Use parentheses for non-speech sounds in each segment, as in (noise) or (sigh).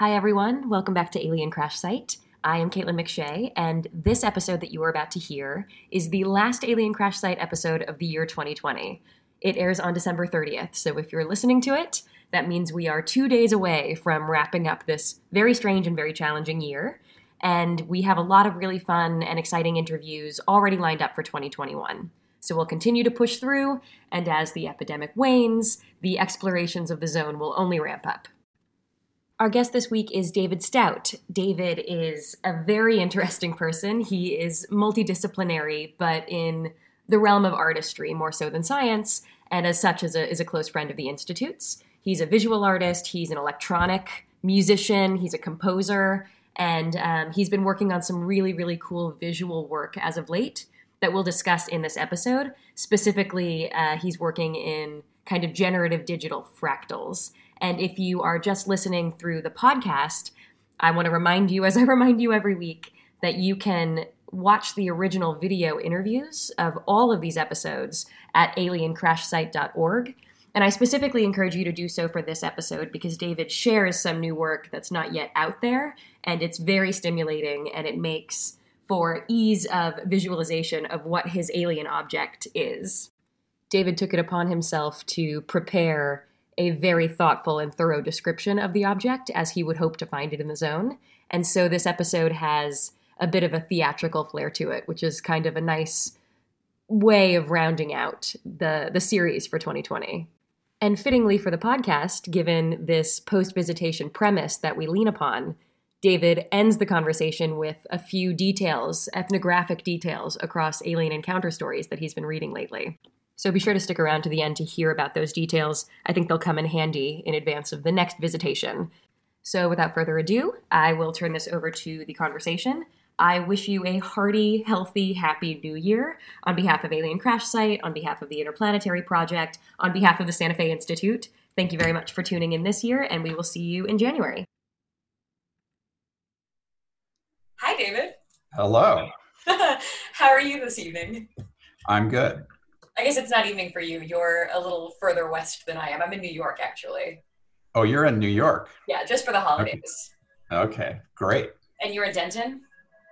Hi, everyone. Welcome back to Alien Crash Site. I am Caitlin McShea, and this episode that you are about to hear is the last Alien Crash Site episode of the year 2020. It airs on December 30th, so if you're listening to it, that means we are two days away from wrapping up this very strange and very challenging year. And we have a lot of really fun and exciting interviews already lined up for 2021. So we'll continue to push through, and as the epidemic wanes, the explorations of the zone will only ramp up. Our guest this week is David Stout. David is a very interesting person. He is multidisciplinary, but in the realm of artistry more so than science, and as such is a, is a close friend of the Institute's. He's a visual artist, he's an electronic musician, he's a composer, and um, he's been working on some really, really cool visual work as of late that we'll discuss in this episode. Specifically, uh, he's working in kind of generative digital fractals. And if you are just listening through the podcast, I want to remind you, (laughs) as I remind you every week, that you can watch the original video interviews of all of these episodes at aliencrashsite.org. And I specifically encourage you to do so for this episode because David shares some new work that's not yet out there, and it's very stimulating and it makes for ease of visualization of what his alien object is. David took it upon himself to prepare a very thoughtful and thorough description of the object as he would hope to find it in the zone. And so this episode has a bit of a theatrical flair to it, which is kind of a nice way of rounding out the the series for 2020. And fittingly for the podcast, given this post visitation premise that we lean upon, David ends the conversation with a few details, ethnographic details across alien encounter stories that he's been reading lately. So be sure to stick around to the end to hear about those details. I think they'll come in handy in advance of the next visitation. So without further ado, I will turn this over to the conversation. I wish you a hearty, healthy, happy new year on behalf of Alien Crash Site, on behalf of the Interplanetary Project, on behalf of the Santa Fe Institute. Thank you very much for tuning in this year, and we will see you in January. Hi, David. Hello. (laughs) How are you this evening? I'm good. I guess it's not evening for you. You're a little further west than I am. I'm in New York, actually. Oh, you're in New York? Yeah, just for the holidays. Okay, okay. great. And you're in Denton?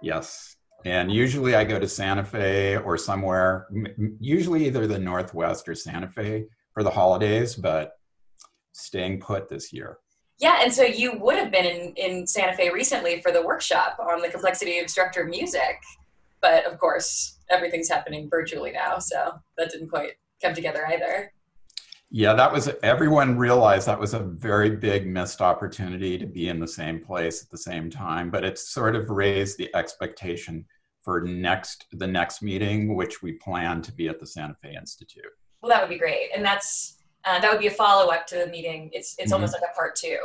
Yes. And usually I go to Santa Fe or somewhere, usually either the Northwest or Santa Fe for the holidays, but staying put this year. Yeah, and so you would have been in, in Santa Fe recently for the workshop on the complexity of structured music. But of course, everything's happening virtually now, so that didn't quite come together either. Yeah, that was everyone realized that was a very big missed opportunity to be in the same place at the same time, but it sort of raised the expectation for next the next meeting, which we plan to be at the Santa Fe Institute. Well, that would be great, and that's uh, that would be a follow up to the meeting. It's it's mm-hmm. almost like a part 2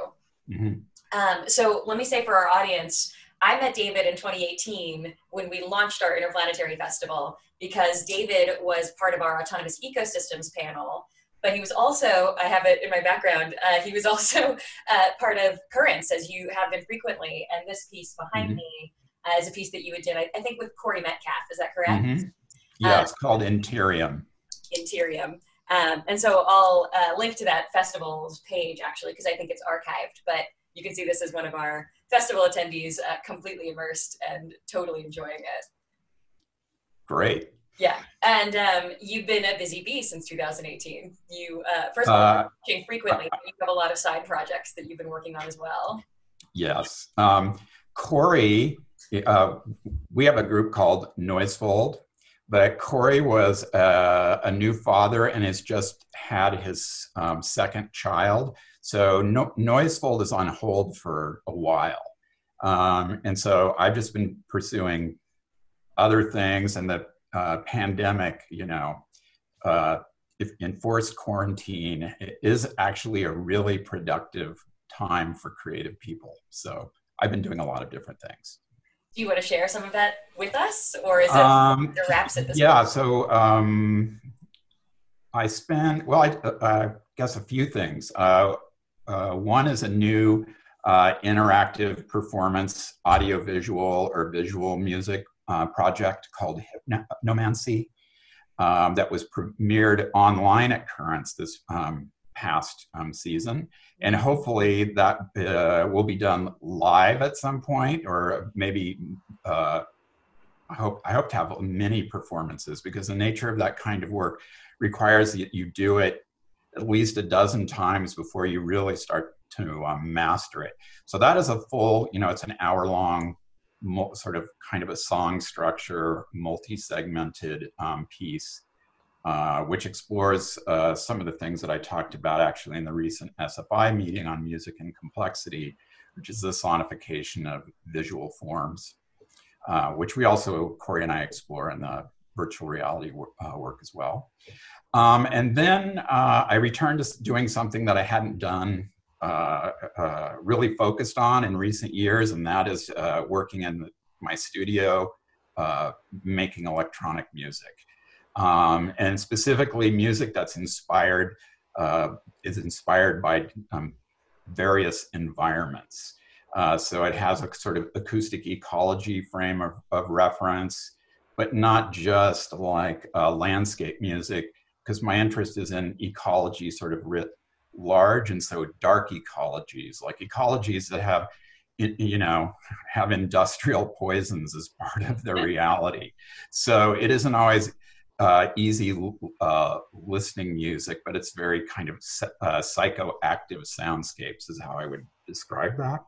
mm-hmm. um, so let me say for our audience, I met David in 2018 when we launched our Interplanetary Festival because David was part of our Autonomous Ecosystems panel. But he was also, I have it in my background, uh, he was also (laughs) uh, part of Currents, as you have been frequently. And this piece behind mm-hmm. me uh, is a piece that you did, I, I, think, with Corey Metcalf. Is that correct? Mm-hmm. Yeah, it's called Interium. Interium. Um, and so I'll uh, link to that festival's page actually, because I think it's archived. But you can see this as one of our festival attendees uh, completely immersed and totally enjoying it. Great. Yeah, and um, you've been a busy bee since 2018. You uh, first of all, uh, working frequently, you have a lot of side projects that you've been working on as well. Yes, um, Corey. Uh, we have a group called Noisefold, but Corey was uh, a new father and has just had his um, second child. So no, Noisefold is on hold for a while. Um, and so I've just been pursuing other things and the uh, pandemic, you know, uh, enforced quarantine is actually a really productive time for creative people. So I've been doing a lot of different things. Do you want to share some of that with us, or is it um, the wraps at this yeah, point? so um, I spent, well, I uh, guess a few things. Uh, uh, one is a new uh, interactive performance, audiovisual or visual music uh, project called Hypnomancy um, that was premiered online at Currents this um, past um, season. And hopefully that uh, will be done live at some point, or maybe uh, I hope I hope to have many performances because the nature of that kind of work requires that you do it at least a dozen times before you really start to um, master it. So that is a full, you know, it's an hour long sort of kind of a song structure, multi-segmented um, piece, uh, which explores uh, some of the things that I talked about actually in the recent SFI meeting on music and complexity, which is the sonification of visual forms, uh, which we also, Corey and I explore in the virtual reality uh, work as well. Um, and then uh, I returned to doing something that I hadn't done really focused on in recent years, and that is working in my studio making electronic music. Um, and specifically, music that's inspired uh, is inspired by um, various environments. so it has a sort of acoustic ecology frame of, of reference, but not just like landscape music because my interest is in ecology sort of writ large and so dark ecologies like ecologies that have you know have industrial poisons as part of their reality so it isn't always uh, easy uh, listening music but it's very kind of uh, psychoactive soundscapes is how i would describe that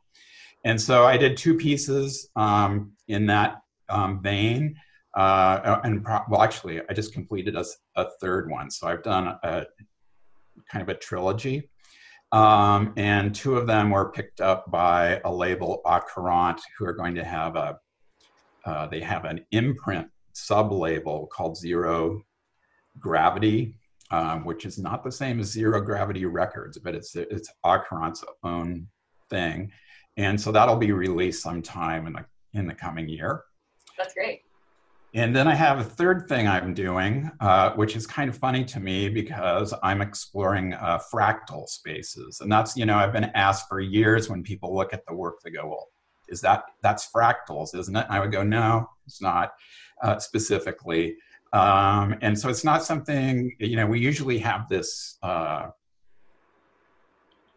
and so i did two pieces um, in that um, vein uh, and pro- well, actually, I just completed a, a, third one. So I've done a kind of a trilogy. Um, and two of them were picked up by a label, Acurant, who are going to have a, uh, they have an imprint sub label called Zero Gravity, um, which is not the same as Zero Gravity Records, but it's, it's Acurant's own thing. And so that'll be released sometime in the, in the coming year. That's great. And then I have a third thing I'm doing, uh, which is kind of funny to me because I'm exploring uh, fractal spaces. And that's, you know, I've been asked for years when people look at the work, they go, well, is that, that's fractals, isn't it? And I would go, no, it's not uh, specifically. Um, and so it's not something, you know, we usually have this uh,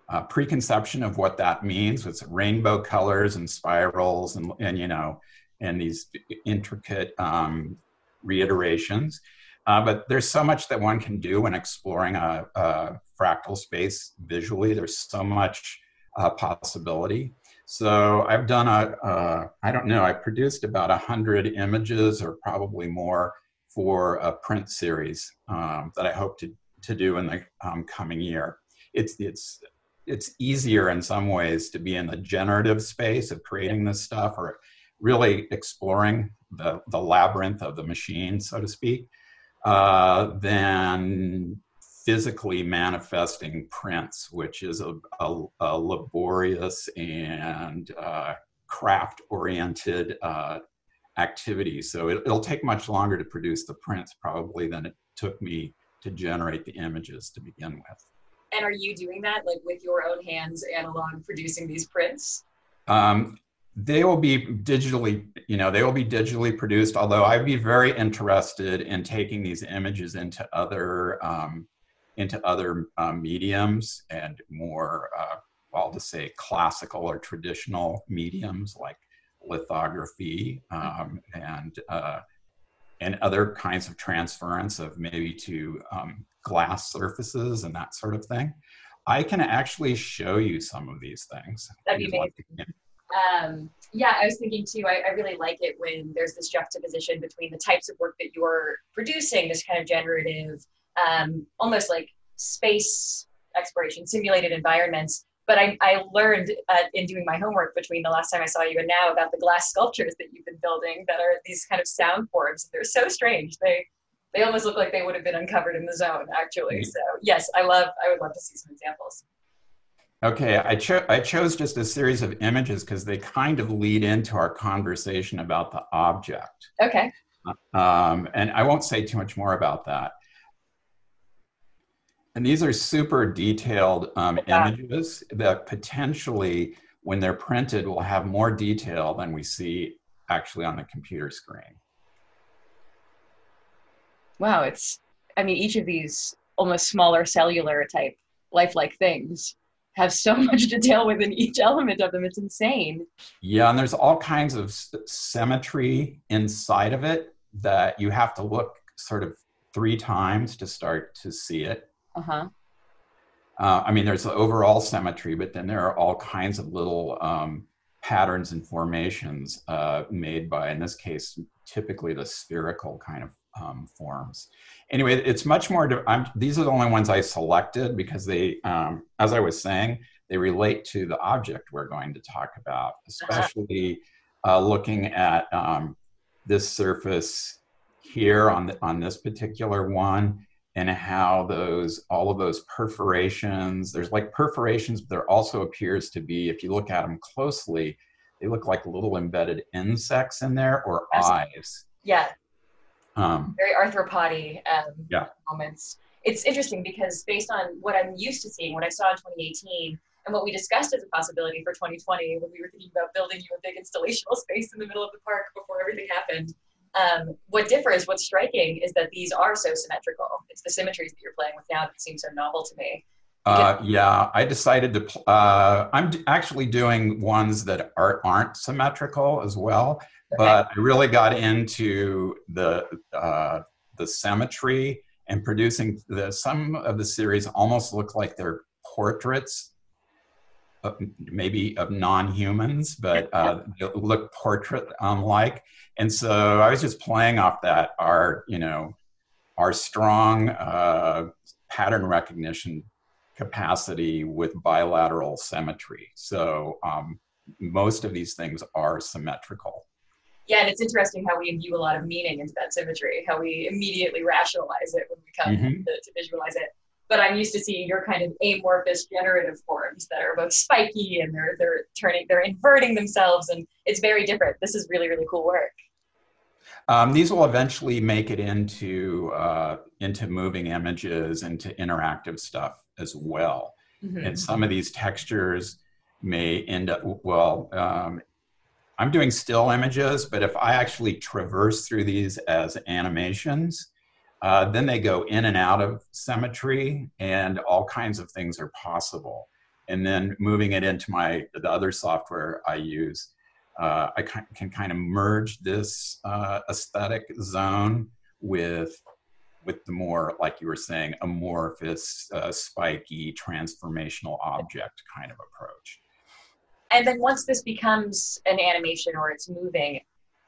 uh, preconception of what that means. It's rainbow colors and spirals and, and you know, and these intricate um, reiterations. Uh, but there's so much that one can do when exploring a, a fractal space visually. There's so much uh, possibility. So I've done a, uh, I don't know, I produced about 100 images or probably more for a print series um, that I hope to, to do in the um, coming year. It's, it's, it's easier in some ways to be in the generative space of creating this stuff or really exploring the, the labyrinth of the machine, so to speak, uh, than physically manifesting prints, which is a, a, a laborious and uh, craft oriented uh, activity. So it, will take much longer to produce the prints probably than it took me to generate the images to begin with. And are you doing that like with your own hands analog producing these prints? Um, they will be digitally you know they will be digitally produced although i'd be very interested in taking these images into other um, into other um, mediums and more uh, i'll just say classical or traditional mediums like lithography um, and uh, and other kinds of transference of maybe to um, glass surfaces and that sort of thing. I can actually show you some of these things That'd be amazing. Um, yeah, I was thinking too, I, I, really like it when there's this juxtaposition between the types of work that you're producing, this kind of generative, um, almost like space exploration, simulated environments. But I, I learned uh, in doing my homework between the last time I saw you and now about the glass sculptures that you've been building that are these kind of sound forms. They're so strange. They they almost look like they would have been uncovered in the zone, actually. So yes, I love. I would love to see some examples. Okay, I, cho- I chose just a series of images because they kind of lead into our conversation about the object. Okay. Um, and I won't say too much more about that. And these are super detailed um, yeah. images that potentially, when they're printed, will have more detail than we see actually on the computer screen. Wow, it's, I mean, each of these almost smaller cellular type lifelike things have so (laughs) much detail within each element of them. It's insane. Yeah, and there's all kinds of symmetry inside of it that you have to look sort of three times to start to see it. Uh-huh. Uh, I mean, there's the overall symmetry, but then there are all kinds of little um, patterns and formations uh, made by, in this case, typically the spherical kind of um, forms. Anyway, it's much more, I'm, these are the only ones I selected because they, um, as I was saying, they relate to the object we're going to talk about, especially uh, looking at um, this surface here on, the, on this particular one and how those all of those perforations there's like perforations but there also appears to be if you look at them closely they look like little embedded insects in there or eyes. Yeah. Um, very arthropody um, yeah. moments. It's interesting because based on what i'm used to seeing what i saw in 2018 and what we discussed as a possibility for 2020 when we were thinking about building you a big installational (laughs) space in the middle of the park before everything happened um, what differs, what's striking, is that these are so symmetrical. It's the symmetries that you're playing with now that seem so novel to me. Uh, yeah, I decided to. Uh, I'm actually doing ones that are, aren't symmetrical as well, okay. but I really got into the uh, the symmetry and producing the. Some of the series almost look like they're portraits, maybe of non-humans, but uh, they look portrait-like. And so I was just playing off that our, you know, our strong uh, pattern recognition capacity with bilateral symmetry. So um, most of these things are symmetrical. Yeah, and it's interesting how we imbue a lot of meaning into that symmetry, how we immediately rationalize it when we come mm-hmm. to, to visualize it but I'm used to seeing your kind of amorphous generative forms that are both spiky and they're they're turning they're inverting themselves and it's very different. This is really really cool work. Um, these will eventually make it into uh, into moving images, into interactive stuff as well. Mm-hmm. And some of these textures may end up well. Um, I'm doing still images, but if I actually traverse through these as animations, uh, then they go in and out of symmetry, and all kinds of things are possible. And then moving it into my the other software I use, uh, I can, kind of merge this uh, aesthetic zone with with the more, like you were saying, amorphous, uh, spiky, transformational object kind of approach. And then once this becomes an animation or it's moving,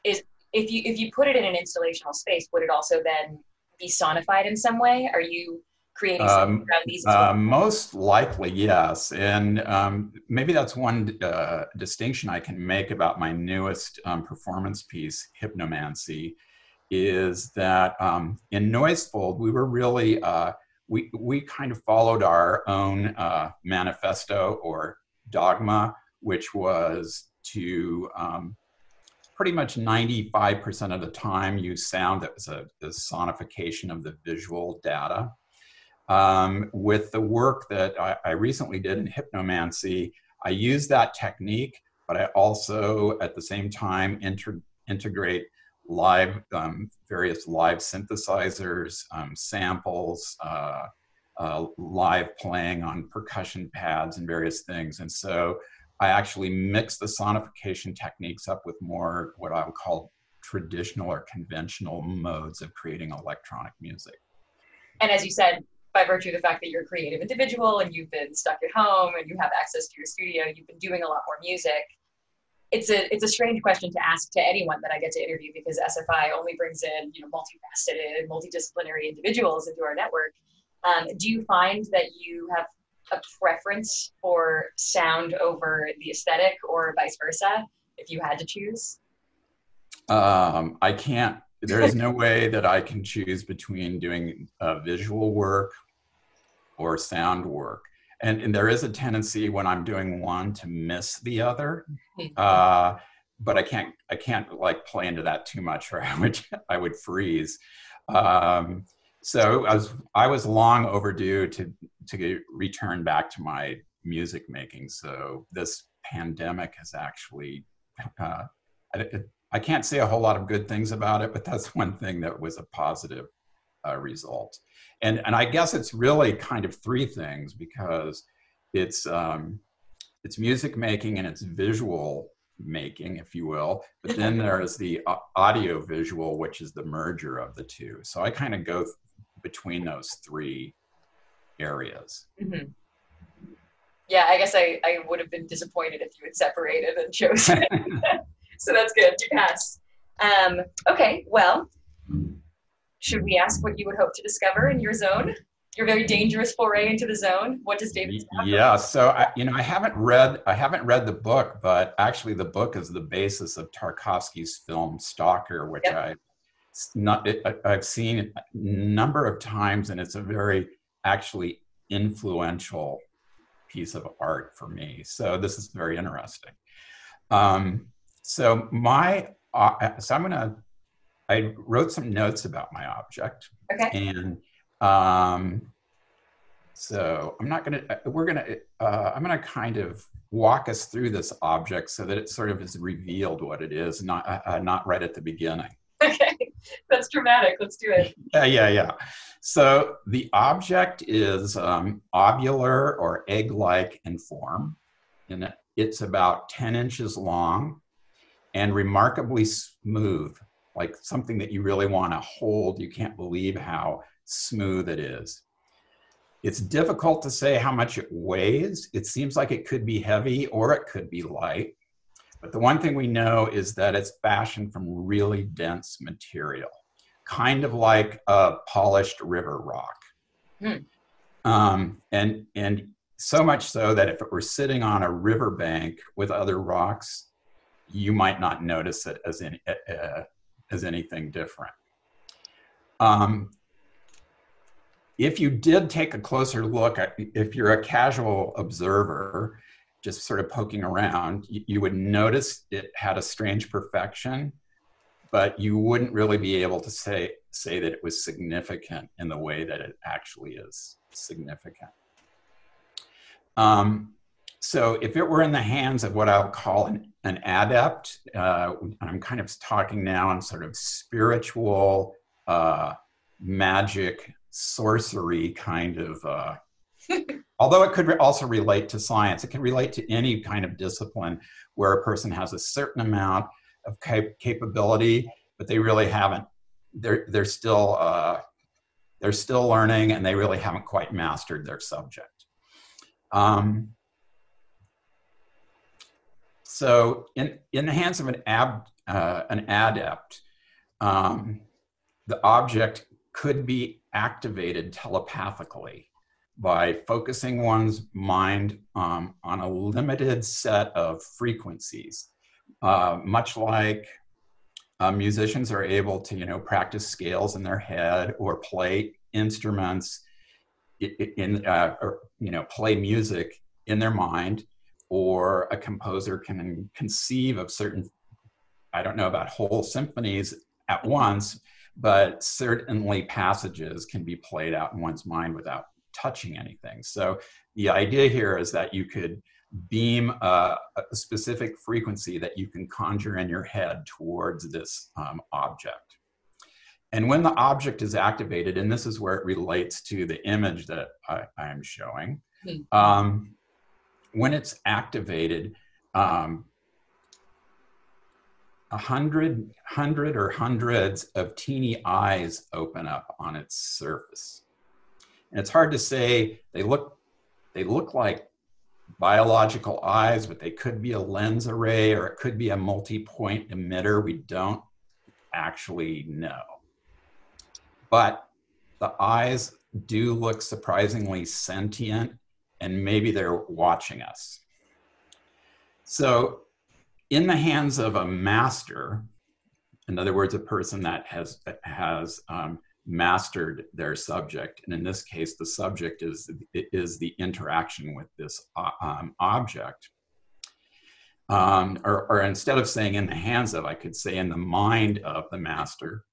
is if you if you put it in an installational space, would it also then be sonified in some way? Are you creating um, around these? Uh, most likely, yes. And um, maybe that's one uh, distinction I can make about my newest um, performance piece, Hypnomancy, is that um, in Noisefold, we were really, uh, we, we kind of followed our own uh, manifesto or dogma, which was to um, pretty much 95% of the time use sound that was a, a sonification of the visual data. Um, with the work that I, I, recently did in hypnomancy, I use that technique, but I also at the same time inter- integrate live, um, various live synthesizers, um, samples, uh, uh, live playing on percussion pads and various things. And so I actually mix the sonification techniques up with more what I would call traditional or conventional modes of creating electronic music. And as you said, by virtue of the fact that you're a creative individual and you've been stuck at home and you have access to your studio, you've been doing a lot more music. It's a it's a strange question to ask to anyone that I get to interview because SFI only brings in you know multifaceted, multidisciplinary individuals into our network. Um, do you find that you have a preference for sound over the aesthetic or vice versa if you had to choose? Um, I can't, there is no way that I can choose between doing uh, visual work or sound work. And, and, there is a tendency when I'm doing one to miss the other. Mm-hmm. Uh, but I can't, I can't like play into that too much (laughs) or I would, I would freeze. Um, so I was I was long overdue to to get, return back to my music making. So this pandemic has actually uh, I, I, can't say a whole lot of good things about it, but that's (laughs) one thing that was a positive uh, result. And, and I guess it's really kind of three things because it's, um, it's music making and it's visual making, if you will. But then (laughs) there is the uh, audio visual, which is the merger of the two. So I kind of go th- between those three areas. Mm-hmm. Yeah, I guess I, I would have been disappointed if you had separated and (laughs) chosen. (laughs) so that's good. You pass. Um, okay, well, should we ask what you would hope to discover in your zone? Your very dangerous foray into the zone. What does David? Yeah, so I, you know, I haven't read I haven't read the book, but actually, the book is the basis of Tarkovsky's film Stalker, which yep. I not I've seen a number of times, and it's a very actually influential piece of art for me. So this is very interesting. Um, so my uh, so I'm gonna I wrote some notes about my object. Okay. And um, so I'm not gonna uh, we're gonna uh, I'm gonna kind of walk us through this object so that it sort of is revealed what it is, not uh, uh not right at the beginning. Okay, that's dramatic. Let's do it. (laughs) Yeah, yeah, yeah. So the object is um, ovular or egg-like in form, and it's about 10 inches long and remarkably smooth, like something that you really want to hold. You can't believe how smooth it is. It's difficult to say how much it weighs. It seems like it could be heavy or it could be light. But the one thing we know is that it's fashioned from really dense material, kind of like a polished river rock. Hmm. Um, and, and so much so that if it were sitting on a riverbank with other rocks, you might not notice it as, any, uh, as anything different. Um, if you did take a closer look, if you're a casual observer, just sort of poking around, you, you would notice it had a strange perfection, but you wouldn't really be able to say, say that it was significant in the way that it actually is significant. Um, so if it were in the hands of what I'll call an, an adept, uh, I'm kind of talking now on sort of spiritual, uh, magic, sorcery kind of uh, (laughs) Although it could also relate to science, it can relate to any kind of discipline where a person has a certain amount of cap- capability, but they really haven't. They're they're still uh, they're still learning, and they really haven't quite mastered their subject. Um, so, in in the hands of an ab uh, an adept, um, the object could be activated telepathically by focusing one's mind um, on a limited set of frequencies, uh, much like uh, musicians are able to, you know, practice scales in their head or play instruments in, uh, or, you know, play music in their mind, or a composer can conceive of certain, I don't know about whole symphonies at once, but certainly passages can be played out in one's mind without touching anything. So the idea here is that you could beam a, a specific frequency that you can conjure in your head towards this um, object. And when the object is activated, and this is where it relates to the image that I, am showing, hmm. um, when it's activated, um, a hundred, hundred or hundreds of teeny eyes open up on its surface. And it's hard to say they look they look like biological eyes, but they could be a lens array or it could be a multi-point emitter. We don't actually know. But the eyes do look surprisingly sentient and maybe they're watching us. So in the hands of a master, in other words, a person that has, has um, mastered their subject. And in this case, the subject is, is the interaction with this uh, um, object. Um, or, or instead of saying in the hands of, I could say in the mind of the master,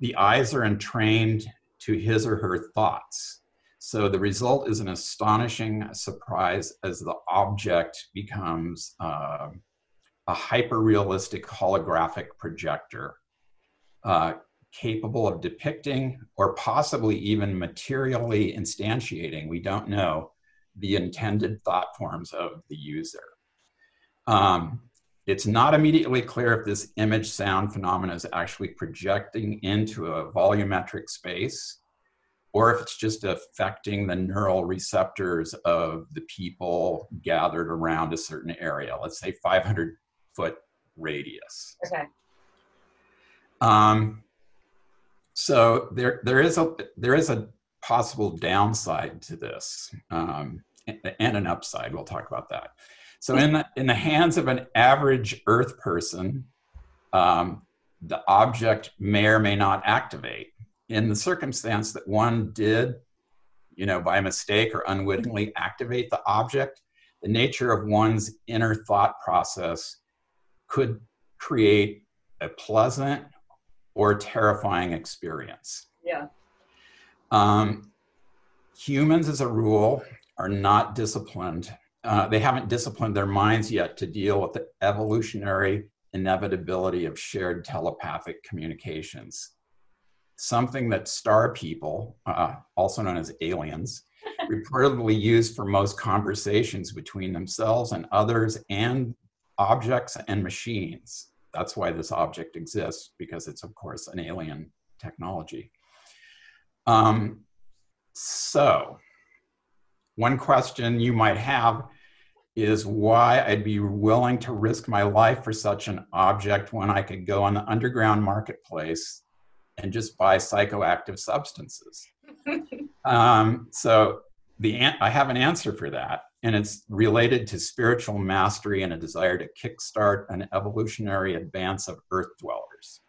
the eyes are entrained to his or her thoughts. So the result is an astonishing surprise as the object becomes uh, a hyper realistic holographic projector uh, capable of depicting or possibly even materially instantiating, we don't know, the intended thought forms of the user. Um, it's not immediately clear if this image sound phenomena is actually projecting into a volumetric space or if it's just affecting the neural receptors of the people gathered around a certain area, let's say 500 foot radius. Okay. Um, so there, there is a there is a possible downside to this, um, and an upside. We'll talk about that. So in the in the hands of an average Earth person, um, the object may or may not activate. In the circumstance that one did, you know, by mistake or unwittingly activate the object, the nature of one's inner thought process could create a pleasant or terrifying experience. Yeah. Um, humans, as a rule, are not disciplined. Uh, they haven't disciplined their minds yet to deal with the evolutionary inevitability of shared telepathic communications. Something that star people, uh, also known as aliens, (laughs) reportedly use for most conversations between themselves and others and objects and machines. That's why this object exists, because it's, of course, an alien technology. Um, so, one question you might have is why I'd be willing to risk my life for such an object when I could go on the underground marketplace and just buy psychoactive substances. um, so the I have an answer for that and it's related to spiritual mastery and a desire to kickstart an evolutionary advance of earth dwellers.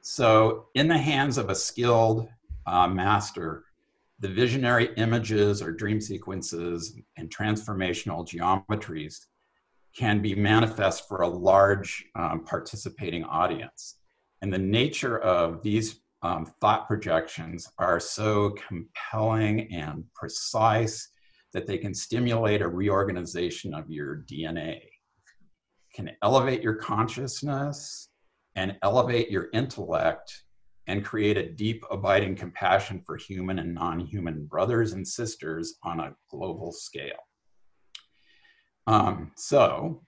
So, in the hands of a skilled uh, master, the visionary images or dream sequences and transformational geometries can be manifest for a large um, participating audience. And the nature of these um, thought projections are so compelling and precise that they can stimulate a reorganization of your DNA, can elevate your consciousness and elevate your intellect and create a deep, abiding compassion for human and non human brothers and sisters on a global scale. Um, so,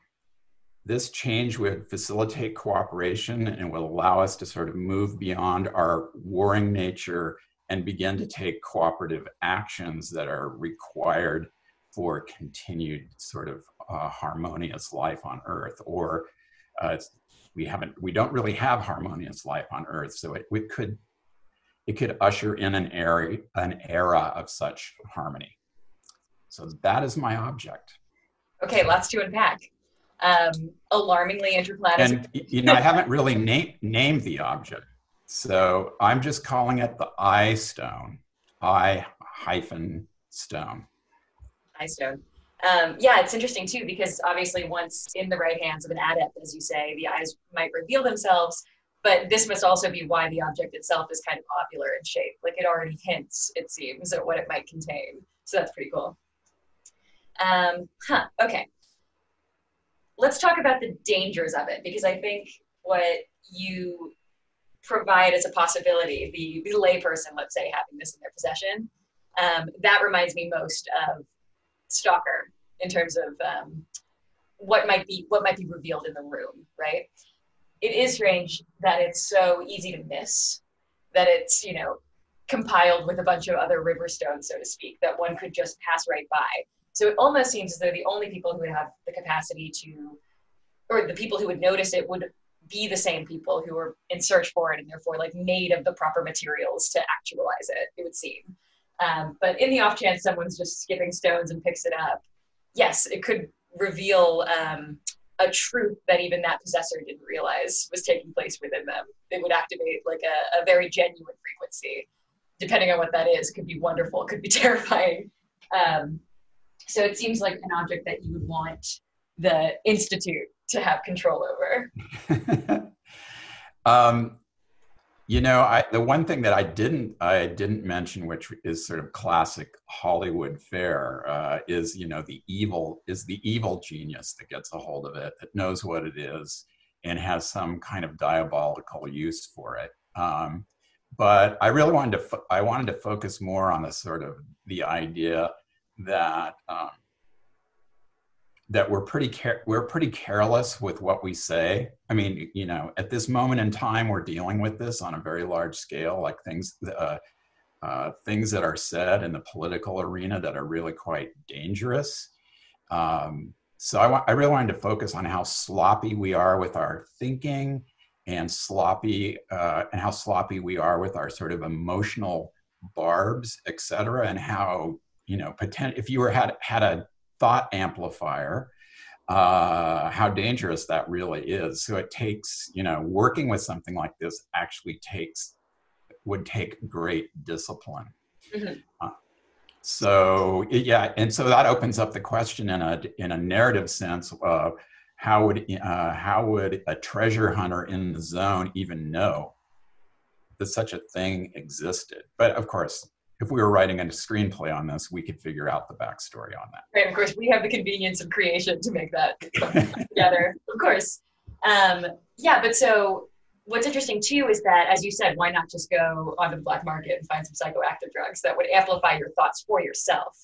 this change would facilitate cooperation and will allow us to sort of move beyond our warring nature and begin to take cooperative actions that are required for continued sort of uh, harmonious life on earth or uh, we haven't we don't really have harmonious life on earth so it, it could it could usher in an era an era of such harmony. So that is my object. Okay lots to unpack um, alarmingly interplanetary and you know i haven't really na- named the object so I'm just calling it the I stone, I hyphen stone. I stone. Um, yeah, it's interesting too because obviously, once in the right hands of an adept, as you say, the eyes might reveal themselves. But this must also be why the object itself is kind of popular in shape. Like it already hints, it seems, at what it might contain. So that's pretty cool. Um, huh. Okay. Let's talk about the dangers of it because I think what you provide as a possibility the, the layperson, let's say, having this in their possession. Um, that reminds me most of Stalker in terms of um, what might be what might be revealed in the room, right? It is strange that it's so easy to miss, that it's you know compiled with a bunch of other river stones, so to speak, that one could just pass right by. So it almost seems as though the only people who would have the capacity to, or the people who would notice it would be the same people who were in search for it and therefore like made of the proper materials to actualize it it would seem. Um, but in the off chance someone's just skipping stones and picks it up yes it could reveal um, a truth that even that possessor didn't realize was taking place within them. It would activate like a, a very genuine frequency. Depending on what that is could be wonderful could be (laughs) terrifying. Um, so it seems like an object that you would want the institute to have control over? (laughs) um, you know, I, the one thing that I didn't I didn't mention, which is sort of classic Hollywood fare, uh, is you know the evil is the evil genius that gets a hold of it, that knows what it is, and has some kind of diabolical use for it. Um, but I really wanted to fo- I wanted to focus more on the sort of the idea that um, that we're pretty care- we're pretty careless with what we say. I mean, you know, at this moment in time, we're dealing with this on a very large scale, like things uh, uh, things that are said in the political arena that are really quite dangerous. Um, so I, I really wanted to focus on how sloppy we are with our thinking and sloppy uh, and how sloppy we are with our sort of emotional barbs, et cetera, and how you know, potent- if you were had had a thought amplifier, uh, how dangerous that really is. So it takes, you know, working with something like this actually takes would take great discipline. Mm-hmm. Uh, so yeah, and so that opens up the question in a in a narrative sense of how would uh, how would a treasure hunter in the zone even know that such a thing existed? But of course, if we were writing a screenplay on this, we could figure out the backstory on that. Right, of course, we have the convenience of creation to make that (laughs) together, of course. Um, yeah, but so what's interesting too is that, as you said, why not just go onto the black market and find some psychoactive drugs that would amplify your thoughts for yourself?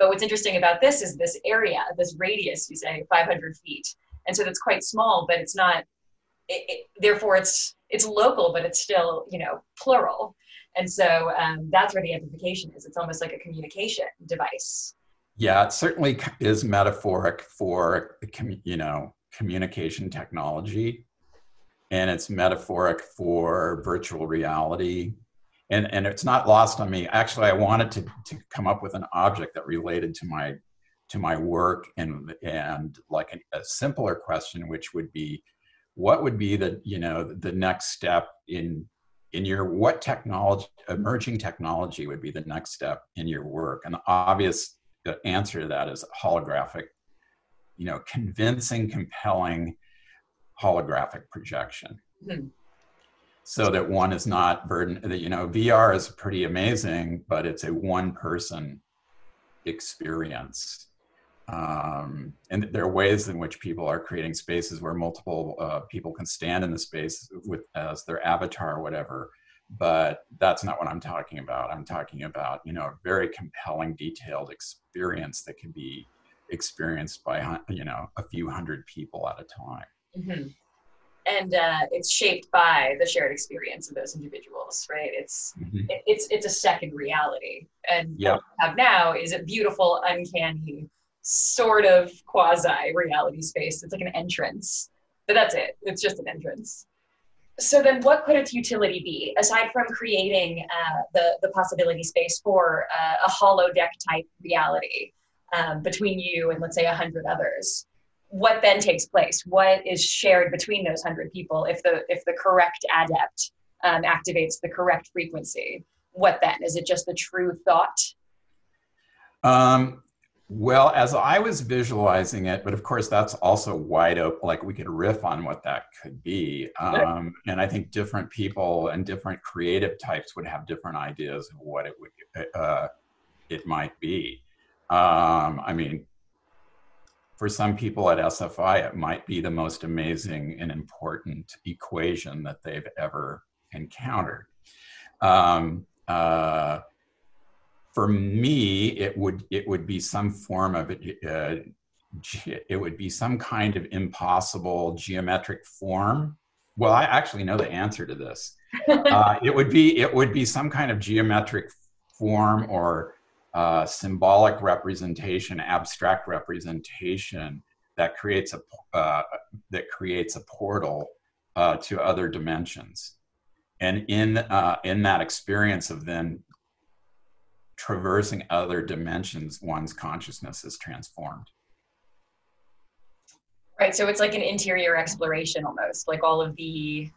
But what's interesting about this is this area, this radius, you say 500 feet. And so that's quite small, but it's not, it, it, therefore it's, it's local, but it's still, you know, plural. And so um, that's where the amplification is. It's almost like a communication device. Yeah, it certainly is metaphoric for you know communication technology, and it's metaphoric for virtual reality. And, and it's not lost on me. Actually, I wanted to, to come up with an object that related to my to my work and and like a, a simpler question, which would be, what would be the you know the next step in in your what technology emerging technology would be the next step in your work? And the obvious answer to that is holographic you know convincing compelling holographic projection. Mm-hmm. so that one is not burdened that you know vr is pretty amazing but it's a one person experience um, and there are ways in which people are creating spaces where multiple uh, people can stand in the space with as their avatar or whatever but that's not what i'm talking about i'm talking about you know a very compelling detailed experience that can be experienced by you know a few hundred people at a time mm-hmm. and uh, it's shaped by the shared experience of those individuals right it's mm-hmm. it, it's it's a second reality and yep. what we have now is a beautiful uncanny sort of quasi reality space. It's like an entrance, but that's it. It's just an entrance. So then, what could its utility be aside from creating uh, the the possibility space for uh, a holodeck type reality um, between you and let's say a hundred others? What then takes place? What is shared between those hundred people if the if the correct adept um, activates the correct frequency? What then is it? Just the true thought? Um, well, as I was visualizing it, but of course that's also wide open. Like we could riff on what that could be, um, and I think different people and different creative types would have different ideas of what it would uh, it might be. Um, I mean, for some people at SFI, it might be the most amazing and important equation that they've ever encountered. Um, uh, for me, it would it would be some form of uh, it would be some kind of impossible geometric form. Well, I actually know the answer to this. (laughs) Uh, it would be it would be some kind of geometric form or uh, symbolic representation, abstract representation that creates a uh, that creates a portal uh, to other dimensions. And in uh, in that experience of then traversing other dimensions, one's consciousness is transformed. Right. So it's like an interior exploration almost, like all of the.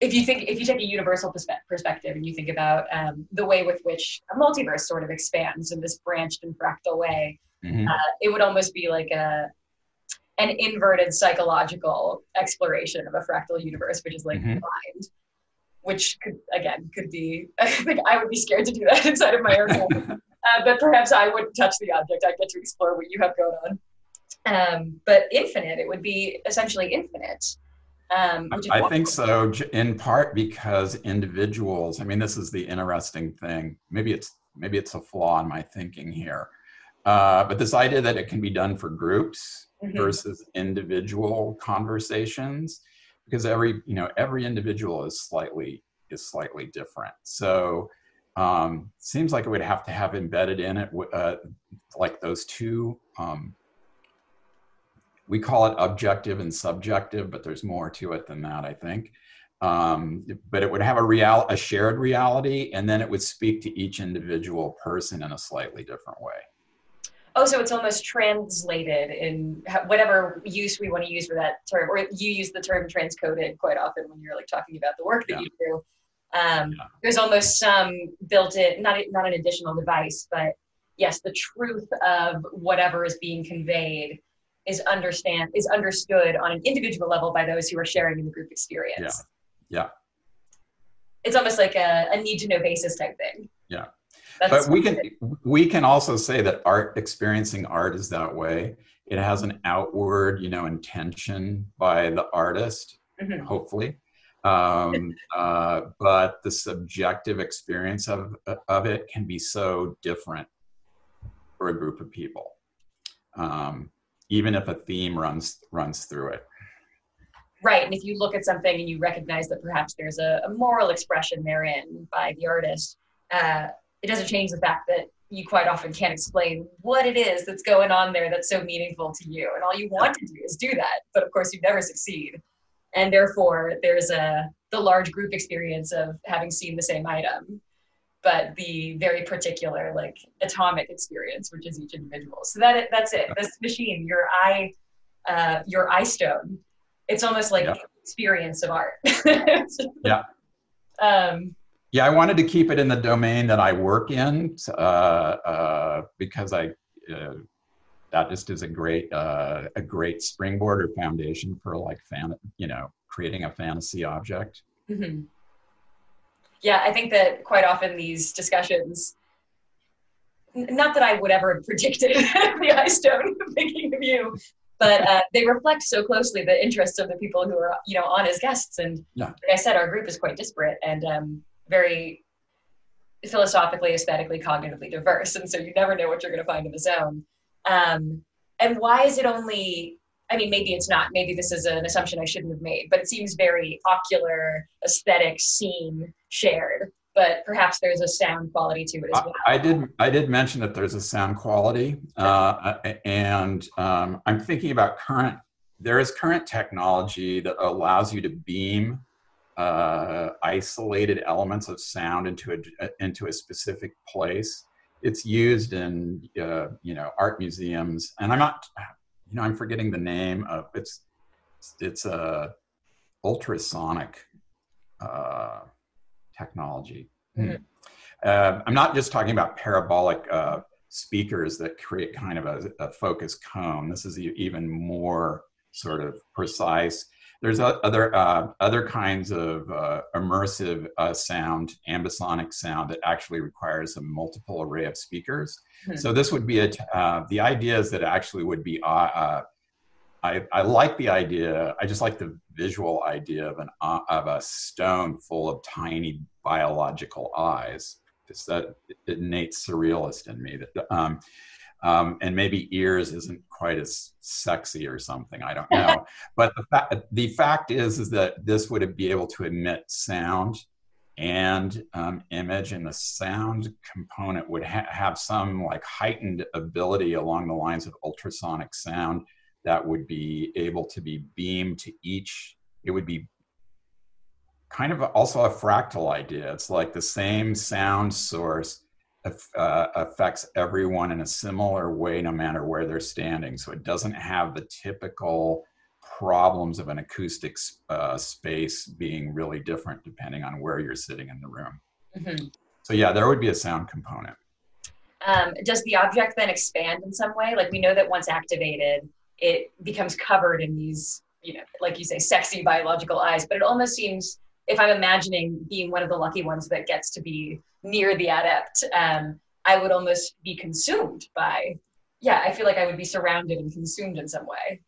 If you think, if you take a universal perspe- perspective and you think about um, the way with which a multiverse sort of expands in this branched and fractal way, mm-hmm. uh, it would almost be like a an inverted psychological exploration of a fractal universe, which is like mm-hmm. mind which could again could be (laughs) I think I would be scared to do that (laughs) inside of my own head. (laughs) uh, but perhaps I wouldn't touch the object. i'd get to explore what you have going on. Um, but infinite, it would be essentially infinite. Um, I think so, in part because individuals. I mean, this is the interesting thing. Maybe it's maybe it's a flaw in my thinking here, uh, but this idea that it can be done for groups mm-hmm. versus individual conversations, because every you know every individual is slightly is slightly different. So um, seems like it would have to have embedded in it uh, like those two um, we call it objective and subjective, but there's more to it than that, I think. Um, but it would have a real, a shared reality, and then it would speak to each individual person in a slightly different way. Oh, so it's almost translated in whatever use we want to use for that term, or you use the term transcoded quite often when you're like talking about the work that yeah. you do. Um, yeah. There's almost some built-in, not not an additional device, but yes, the truth of whatever is being conveyed is understand is understood on an individual level by those who are sharing in the group experience. Yeah. Yeah. It's almost like a, a need to know basis type thing. Yeah. That's but we can we can also say that art experiencing art is that way. It has an outward, you know, intention by the artist, mm-hmm. hopefully. Um, uh, but the subjective experience of of it can be so different for a group of people. Um, even if a theme runs runs through it right and if you look at something and you recognize that perhaps there's a, a moral expression therein by the artist uh, it doesn't change the fact that you quite often can't explain what it is that's going on there that's so meaningful to you and all you want to do is do that but of course you never succeed and therefore there's a the large group experience of having seen the same item but the very particular like atomic experience, which is each individual. So that that's it. This machine, your eye, uh, your eye stone. It's almost like yeah. experience of art. (laughs) yeah. Um, yeah, I wanted to keep it in the domain that I work in uh, uh, because I uh, that just is a great uh, a great springboard or foundation for like fan you know creating a fantasy object. Mm-hmm yeah, I think that quite often these discussions, not that I would ever have predicted (laughs) the eye stone (laughs) thinking of you, but uh, they reflect so closely the interests of the people who are, you know, on as guests. And yeah. like I said, our group is quite disparate and um, very philosophically, aesthetically, cognitively diverse. And so you never know what you're going to find in the zone. Um, and why is it only I mean, maybe it's not. Maybe this is an assumption I shouldn't have made, but it seems very ocular, aesthetic, scene shared. But perhaps there's a sound quality to it as well. I, I did. I did mention that there's a sound quality, uh, and um, I'm thinking about current. There is current technology that allows you to beam uh, isolated elements of sound into a into a specific place. It's used in uh, you know art museums, and I'm not you know, I'm forgetting the name of it's it's a ultrasonic uh, technology. Mm-hmm. Uh, I'm not just talking about parabolic uh, speakers that create kind of a, a focused cone. This is even more sort of precise there's other uh, other kinds of uh, immersive uh, sound, ambisonic sound that actually requires a multiple array of speakers. Mm-hmm. So this would be a t- uh, the idea is that actually would be. Uh, uh, I, I like the idea. I just like the visual idea of an of a stone full of tiny biological eyes. It's that innate surrealist in me that. Um, um, and maybe ears isn't quite as sexy or something. I don't (laughs) know. but the, fa- the fact is, is that this would be able to emit sound and um, image, and the sound component would ha- have some like heightened ability along the lines of ultrasonic sound that would be able to be beamed to each. It would be kind of also a fractal idea. It's like the same sound source uh, affects everyone in a similar way no matter where they're standing. So it doesn't have the typical problems of an acoustic uh, space being really different depending on where you're sitting in the room. Mm-hmm. So yeah, there would be a sound component. Um, does the object then expand in some way? Like we know that once activated, it becomes covered in these, you know, like you say, sexy biological eyes. But it almost seems if I'm imagining being one of the lucky ones that gets to be near the adept, um, I would almost be consumed by. Yeah, I feel like I would be surrounded and consumed in some way.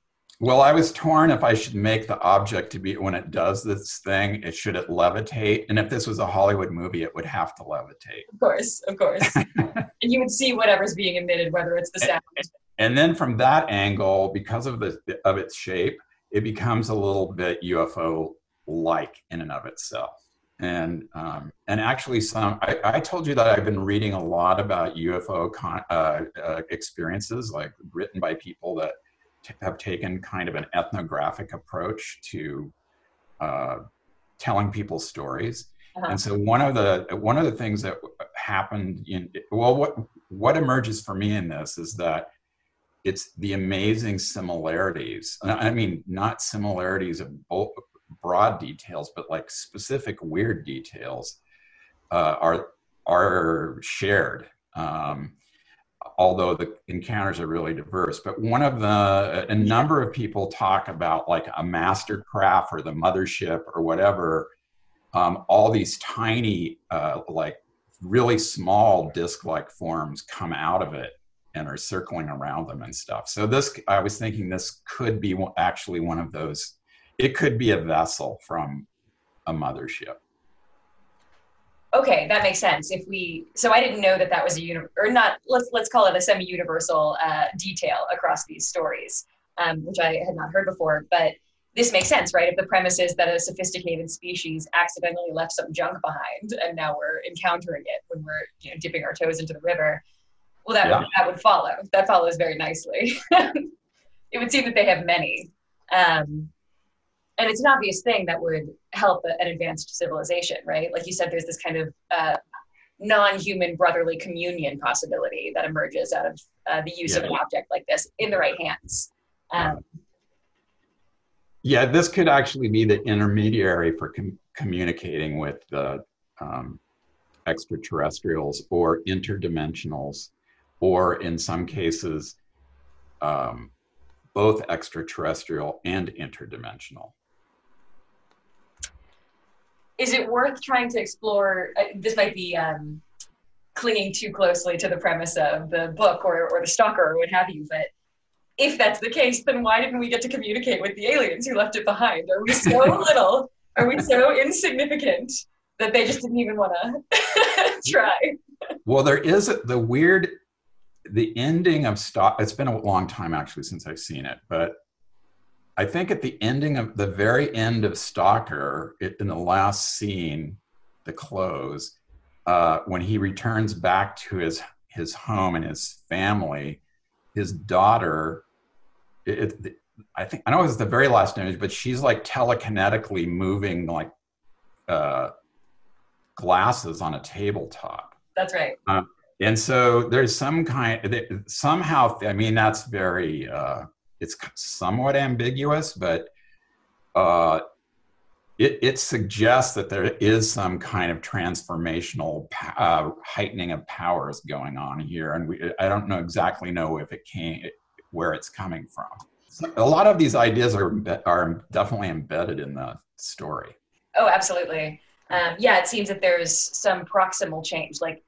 Well, I was torn if I should make the object to be when it does this thing, it should it levitate, and if this was a Hollywood movie, it would have to levitate. Of course, of course, (laughs) and you would see whatever's being emitted, whether it's the sound. And then from that angle, because of the of its shape, it becomes a little bit UFO like in and of itself. And um, and actually, some I, I, told you that I've been reading a lot about UFO con, uh, uh, experiences, like written by people that t- have taken kind of an ethnographic approach to uh, telling people's stories. Uh-huh. And so one of the one of the things that happened in well, what what emerges for me in this is that it's the amazing similarities. I mean, not similarities of both broad details, but like specific weird details uh, are are shared. Um, although the encounters are really diverse, but one of the a number of people talk about like a mastercraft or the mothership or whatever. Um, all these tiny, uh, like really small disc-like forms come out of it and are circling around them and stuff. So this, I was thinking this could be actually one of those it could be a vessel from a mothership. Okay, that makes sense. If we, so I didn't know that that was a uni, or not. Let's let's call it a semi-universal uh, detail across these stories, um, which I had not heard before. But this makes sense, right? If the premise is that a sophisticated species accidentally left some junk behind, and now we're encountering it when we're you know, dipping our toes into the river, well, that yeah. would, that would follow. That follows very nicely. (laughs) it would seem that they have many. Um, and it's an obvious thing that would help an advanced civilization, right? Like you said, there's this kind of uh, non-human brotherly communion possibility that emerges out of uh, the use yeah. of an object like this in the right hands. Um, yeah, this could actually be the intermediary for com- communicating with the um, extraterrestrials or interdimensionals, or in some cases, um, both extraterrestrial and interdimensional is it worth trying to explore? Uh, this might be um, clinging too closely to the premise of the book or, or the stalker or what have you, but if that's the case, then why didn't we get to communicate with the aliens who left it behind? Are we so (laughs) little? Are we so insignificant that they just didn't even want to (laughs) try? Well, there is the weird, the ending of Stalk. It's been a long time actually since I've seen it, but I think at the ending of the very end of Stalker, it, in the last scene, the close, uh, when he returns back to his his home and his family, his daughter, it, it, I think I know it's the very last image, but she's like telekinetically moving like uh, glasses on a tabletop. That's right. Uh, and so there's some kind somehow. I mean, that's very. Uh, it's somewhat ambiguous, but uh, it, it, suggests that there is some kind of transformational uh, heightening of powers going on here, and we, I don't know exactly know if it came where it's coming from. So a lot of these ideas are are definitely embedded in the story. Oh, absolutely. Um, yeah, it seems that there's some proximal change, like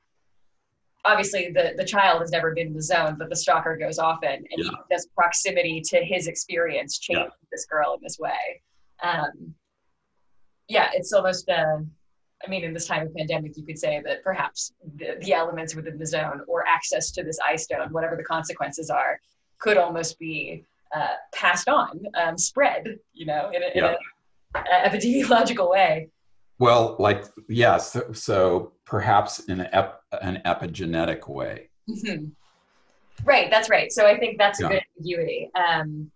obviously the the child has never been in the zone, but the stalker goes often, and yeah. this proximity to his experience changes yeah. this girl in this way. Um, yeah, it's almost. Uh, I mean, in this time of pandemic, you could say that perhaps the, the elements within the zone or access to this eye stone, whatever the consequences are, could almost be uh, passed on, um, spread, you know, in, a, yeah. epidemiological way. Well, like yes, so, so perhaps in an, ep, an epigenetic way. Mm-hmm. Right, that's right. So I think that's a good ambiguity. Um,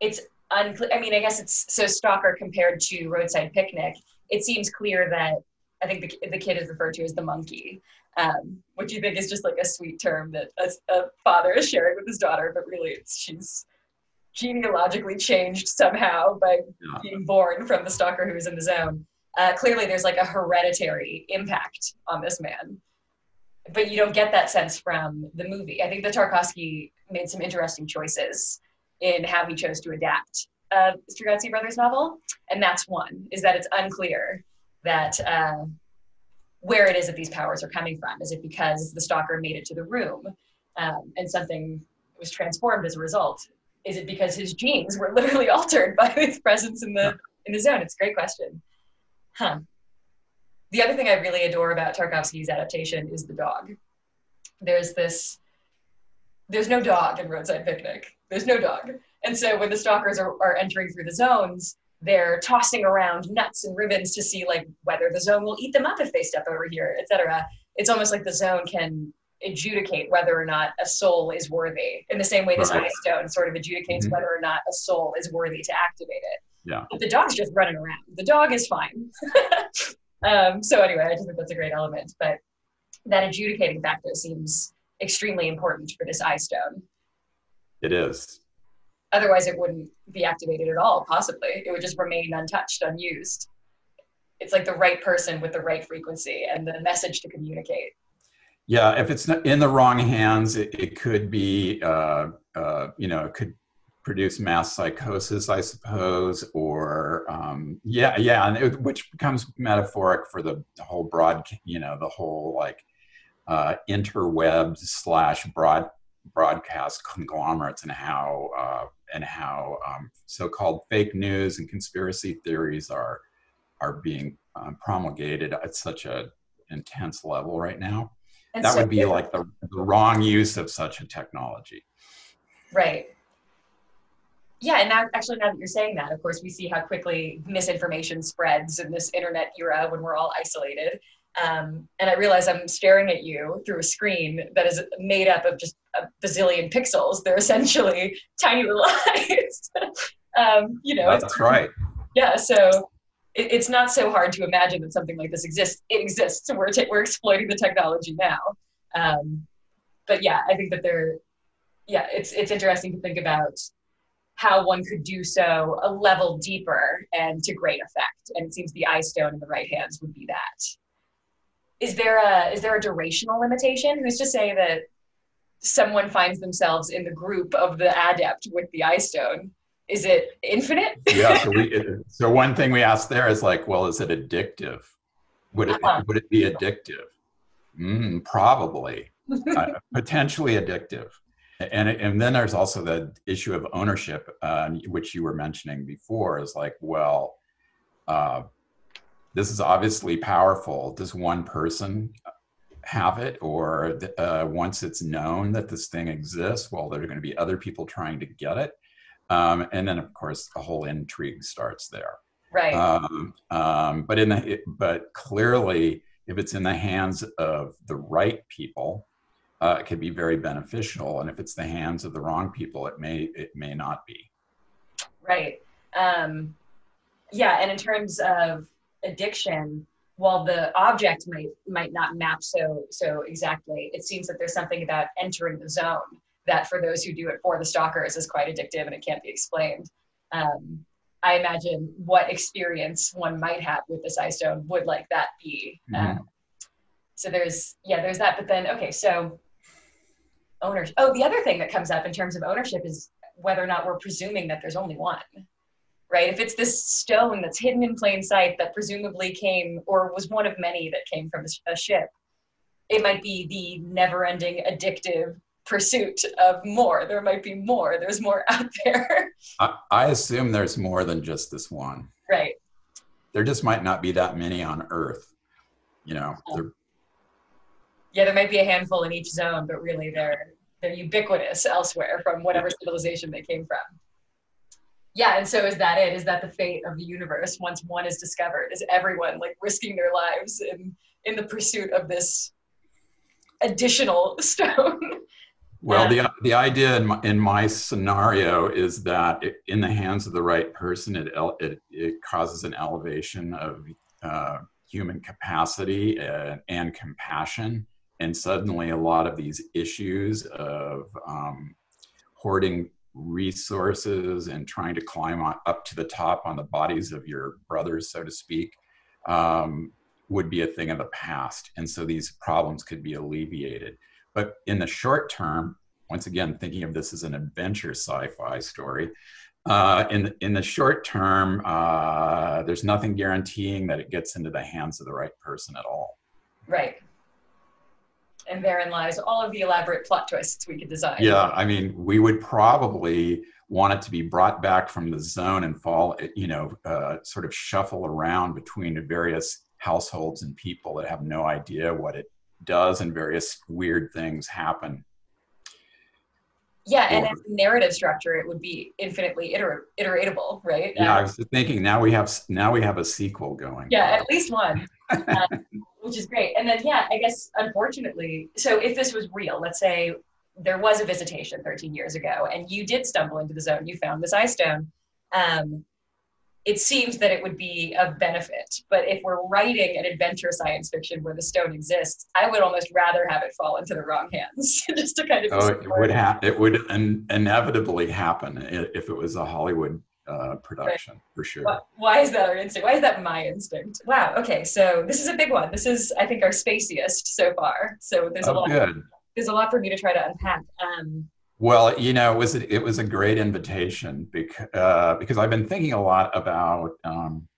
it's unclear. I mean, I guess it's so stalker compared to roadside picnic. It seems clear that I think the, the kid is referred to as the monkey, um, which you think is just like a sweet term that a, a father is sharing with his daughter, but really it's she's genealogically changed somehow by yeah. being born from the stalker who was in the zone uh, clearly there's like a hereditary impact on this man. But you don't get that sense from the movie. I think that tarkovsky made some interesting choices in how he chose to adapt uh, Strugatsky brothers novel. And that's one is that it's unclear that uh, where it is that these powers are coming from. Is it because the stalker made it to the room um, and something was transformed as a result? Is it because his genes were literally (laughs) altered by his presence in the in the zone? It's a great question. Huh. The other thing I really adore about Tarkovsky's adaptation is the dog. There's this there's no dog in Roadside Picnic. There's no dog. And so when the stalkers are, are entering through the zones, they're tossing around nuts and ribbons to see like whether the zone will eat them up if they step over here, etc. It's almost like the zone can adjudicate whether or not a soul is worthy. In the same way, this right. eye stone sort of adjudicates mm-hmm. whether or not a soul is worthy to activate it. Yeah. But the dog's just running around. The dog is fine. (laughs) um, so anyway, I just think that's a great element. But that adjudicating factor seems extremely important for this eye stone. It is. Otherwise, it wouldn't be activated at all, possibly. It would just remain untouched, unused. It's like the right person with the right frequency and the message to communicate. Yeah, if it's in the wrong hands, it, it could be, uh, uh, you know, it could produce mass psychosis, I suppose, or um, yeah, yeah, and it, which becomes metaphoric for the, the, whole broad, you know, the whole like uh, interwebs slash broad broadcast conglomerates and how uh, and how um, so-called fake news and conspiracy theories are are being um, promulgated at such a intense level right now. And that so would be like the, the wrong use of such a technology. Right. Yeah, and now, actually, now that you're saying that, of course, we see how quickly misinformation spreads in this internet era when we're all isolated. Um, and I realize I'm staring at you through a screen that is made up of just a bazillion pixels. They're essentially (laughs) tiny little eyes. (laughs) um, you know, that's right. Yeah, so it, it's not so hard to imagine that something like this exists. It exists. We're t- we're exploiting the technology now. Um, but yeah, I think that they're yeah, it's it's interesting to think about how one could do so a level deeper and to great effect. And it seems the eye stone in the right hands would be that. Is there a is there a durational limitation? Who's to say that someone finds themselves in the group of the adept with the eye stone is it infinite? (laughs) yeah. So, we, (laughs) so one thing we asked there is like, well, is it addictive? Would it uh-huh. would it be addictive? Mm, probably, uh, (laughs) potentially addictive. And and then there's also the issue of ownership, uh, which you were mentioning before. Is like, well, uh, this is obviously powerful. Does one person have it, or uh, once it's known that this thing exists, well, there are going to be other people trying to get it um, and then, of course, the whole intrigue starts there. Right. Um, um, but in the but clearly, if it's in the hands of the right people, uh, it can be very beneficial. And if it's the hands of the wrong people, it may it may not be. Right. Um, yeah. And in terms of addiction, while the object might might not map so so exactly, it seems that there's something about entering the zone that for those who do it for the stalkers is quite addictive and it can't be explained. Um, I imagine what experience one might have with the eye stone would like that be. Mm-hmm. Um, so there's yeah, there's that. But then okay, so ownership. Oh, the other thing that comes up in terms of ownership is whether or not we're presuming that there's only one. Right? If it's this stone that's hidden in plain sight that presumably came or was one of many that came from a ship, it might be the never-ending addictive pursuit of more. There might be more. There's more (laughs) out there. I, I assume there's more than just this one. Right. There just might not be that many on Earth. You know, yeah, there might be a handful in each zone, but really they're they're ubiquitous elsewhere from whatever civilization they came from. Yeah, and so is that it? Is that the fate of the universe once one is discovered? Is everyone like risking their lives in in the pursuit of this additional (laughs) stone? Well, the the idea in my, in my scenario is that it, in the hands of the right person, it it, it causes an elevation of uh, human capacity and, and, compassion, and suddenly a lot of these issues of um, hoarding resources and trying to climb on, up to the top on the bodies of your brothers, so to speak, um, would be a thing of the past, and so these problems could be alleviated but in the short term, once again, thinking of this as an adventure sci-fi story, uh, in in the short term, uh, there's nothing guaranteeing that it gets into the hands of the right person at all. Right. And therein lies all of the elaborate plot twists we could design. Yeah, I mean, we would probably want it to be brought back from the zone and fall, you know, uh, sort of shuffle around between various households and people that have no idea what it does and various weird things happen. Yeah, and as a narrative structure, it would be infinitely iter- iteratable, right? Yeah, um, I was thinking now we have now we have a sequel going. Yeah, at least one, uh, (laughs) which is great. And then yeah, I guess unfortunately, so if this was real, let's say there was a visitation 13 years ago, and you did stumble into the zone, you found this eye stone. Um, it seems that it would be of benefit. But if we're writing an adventure science fiction where the stone exists, I would almost rather have it fall into the wrong hands, (laughs) just to kind of. Oh, it would have. It would in- inevitably happen if it was a Hollywood uh, production right. for sure. Why, why, is that our instinct? Why is that my instinct? Wow. Okay, so this is a big one. This is, I think, our spaciest so far. So there's oh, a lot. Good. There's a lot for me to try to unpack. Um, well, you know, it was a, it was a great invitation because uh, because I've been thinking a lot about um,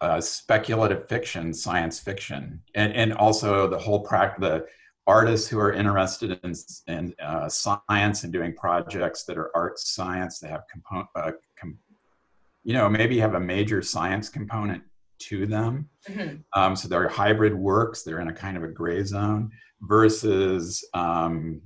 uh, speculative fiction, science fiction, and and also the whole practice the artists who are interested in in uh, science and doing projects that are art science that have component, uh, com- you know, maybe have a major science component to them. Mm-hmm. Um, so they're hybrid works. They're in a kind of a gray zone versus um,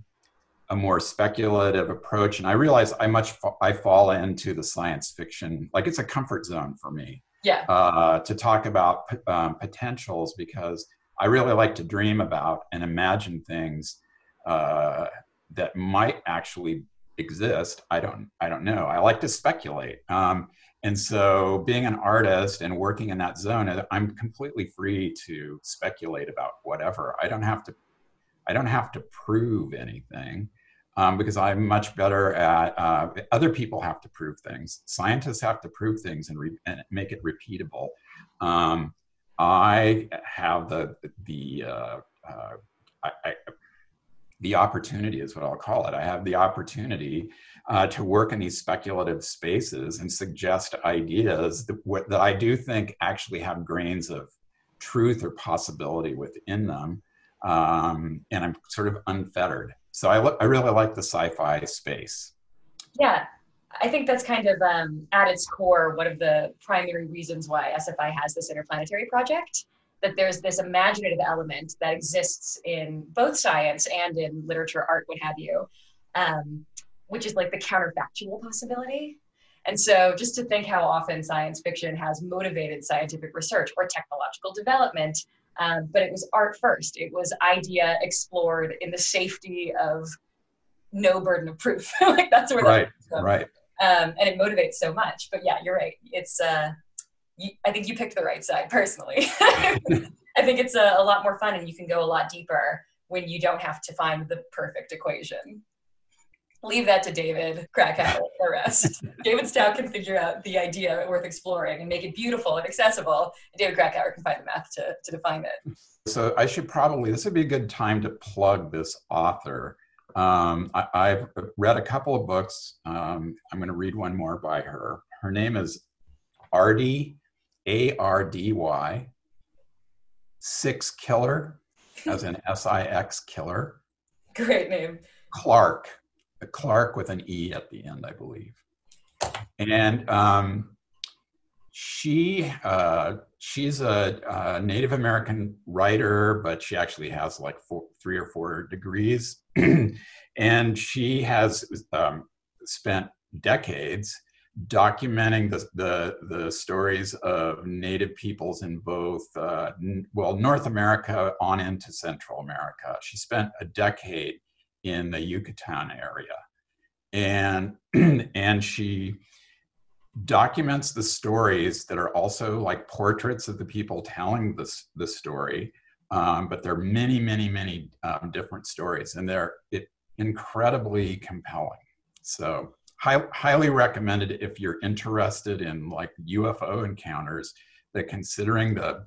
a more speculative approach and i realize i much i fall into the science fiction like it's a comfort zone for me yeah uh, to talk about um, potentials because i really like to dream about and imagine things uh, that might actually exist i don't i don't know i like to speculate um, and so being an artist and working in that zone i'm completely free to speculate about whatever i don't have to I don't have to prove anything um, because I'm much better at uh, other people have to prove things. Scientists have to prove things and, re- and make it repeatable. Um, I have the the uh, uh, I, I, the opportunity is what I'll call it. I have the opportunity uh, to work in these speculative spaces and suggest ideas that, what, that I do think actually have grains of truth or possibility within them. Um, and I'm sort of unfettered. So I, I really like the sci-fi space. Yeah, I think that's kind of um, at its core one of the primary reasons why SFI has this interplanetary project. That there's this imaginative element that exists in both science and in literature, art, what have you, um, which is like the counterfactual possibility. And so, just to think how often science fiction has motivated scientific research or technological development um, but it was art first. It was idea explored in the safety of no burden of proof. (laughs) like that's where right, that (laughs) right. Um, and it motivates so much. But yeah, you're right. It's uh, you, I think you picked the right side personally. (laughs) I think it's a, a lot more fun, and you can go a lot deeper when you don't have to find the perfect equation leave that to David Krakauer (laughs) the rest. David Stout can figure out the idea worth exploring and make it beautiful and accessible. And David Krakauer can find the math to, to define it. So I should probably, this would be a good time to plug this author. Um, I, have read a couple of books. Um, I'm going to read one more by her. Her name is Ardy, A R D Y, Sixkiller, as an (laughs) S I X killer. Great name. Clark, Clark with an E at the end, I believe. And um, she uh, she's a, a, Native American writer, but she actually has like four, three or four degrees, (clears throat) and she has um, spent decades documenting the, the, the stories of Native peoples in both uh, well North America on into Central America. She spent a decade in the Yucatan area. And, (clears throat) and she documents the stories that are also like portraits of the people telling this, the story. Um, but there are many, many, many um, different stories, and they're it, incredibly compelling. So, high, highly recommended if you're interested in like UFO encounters. That considering the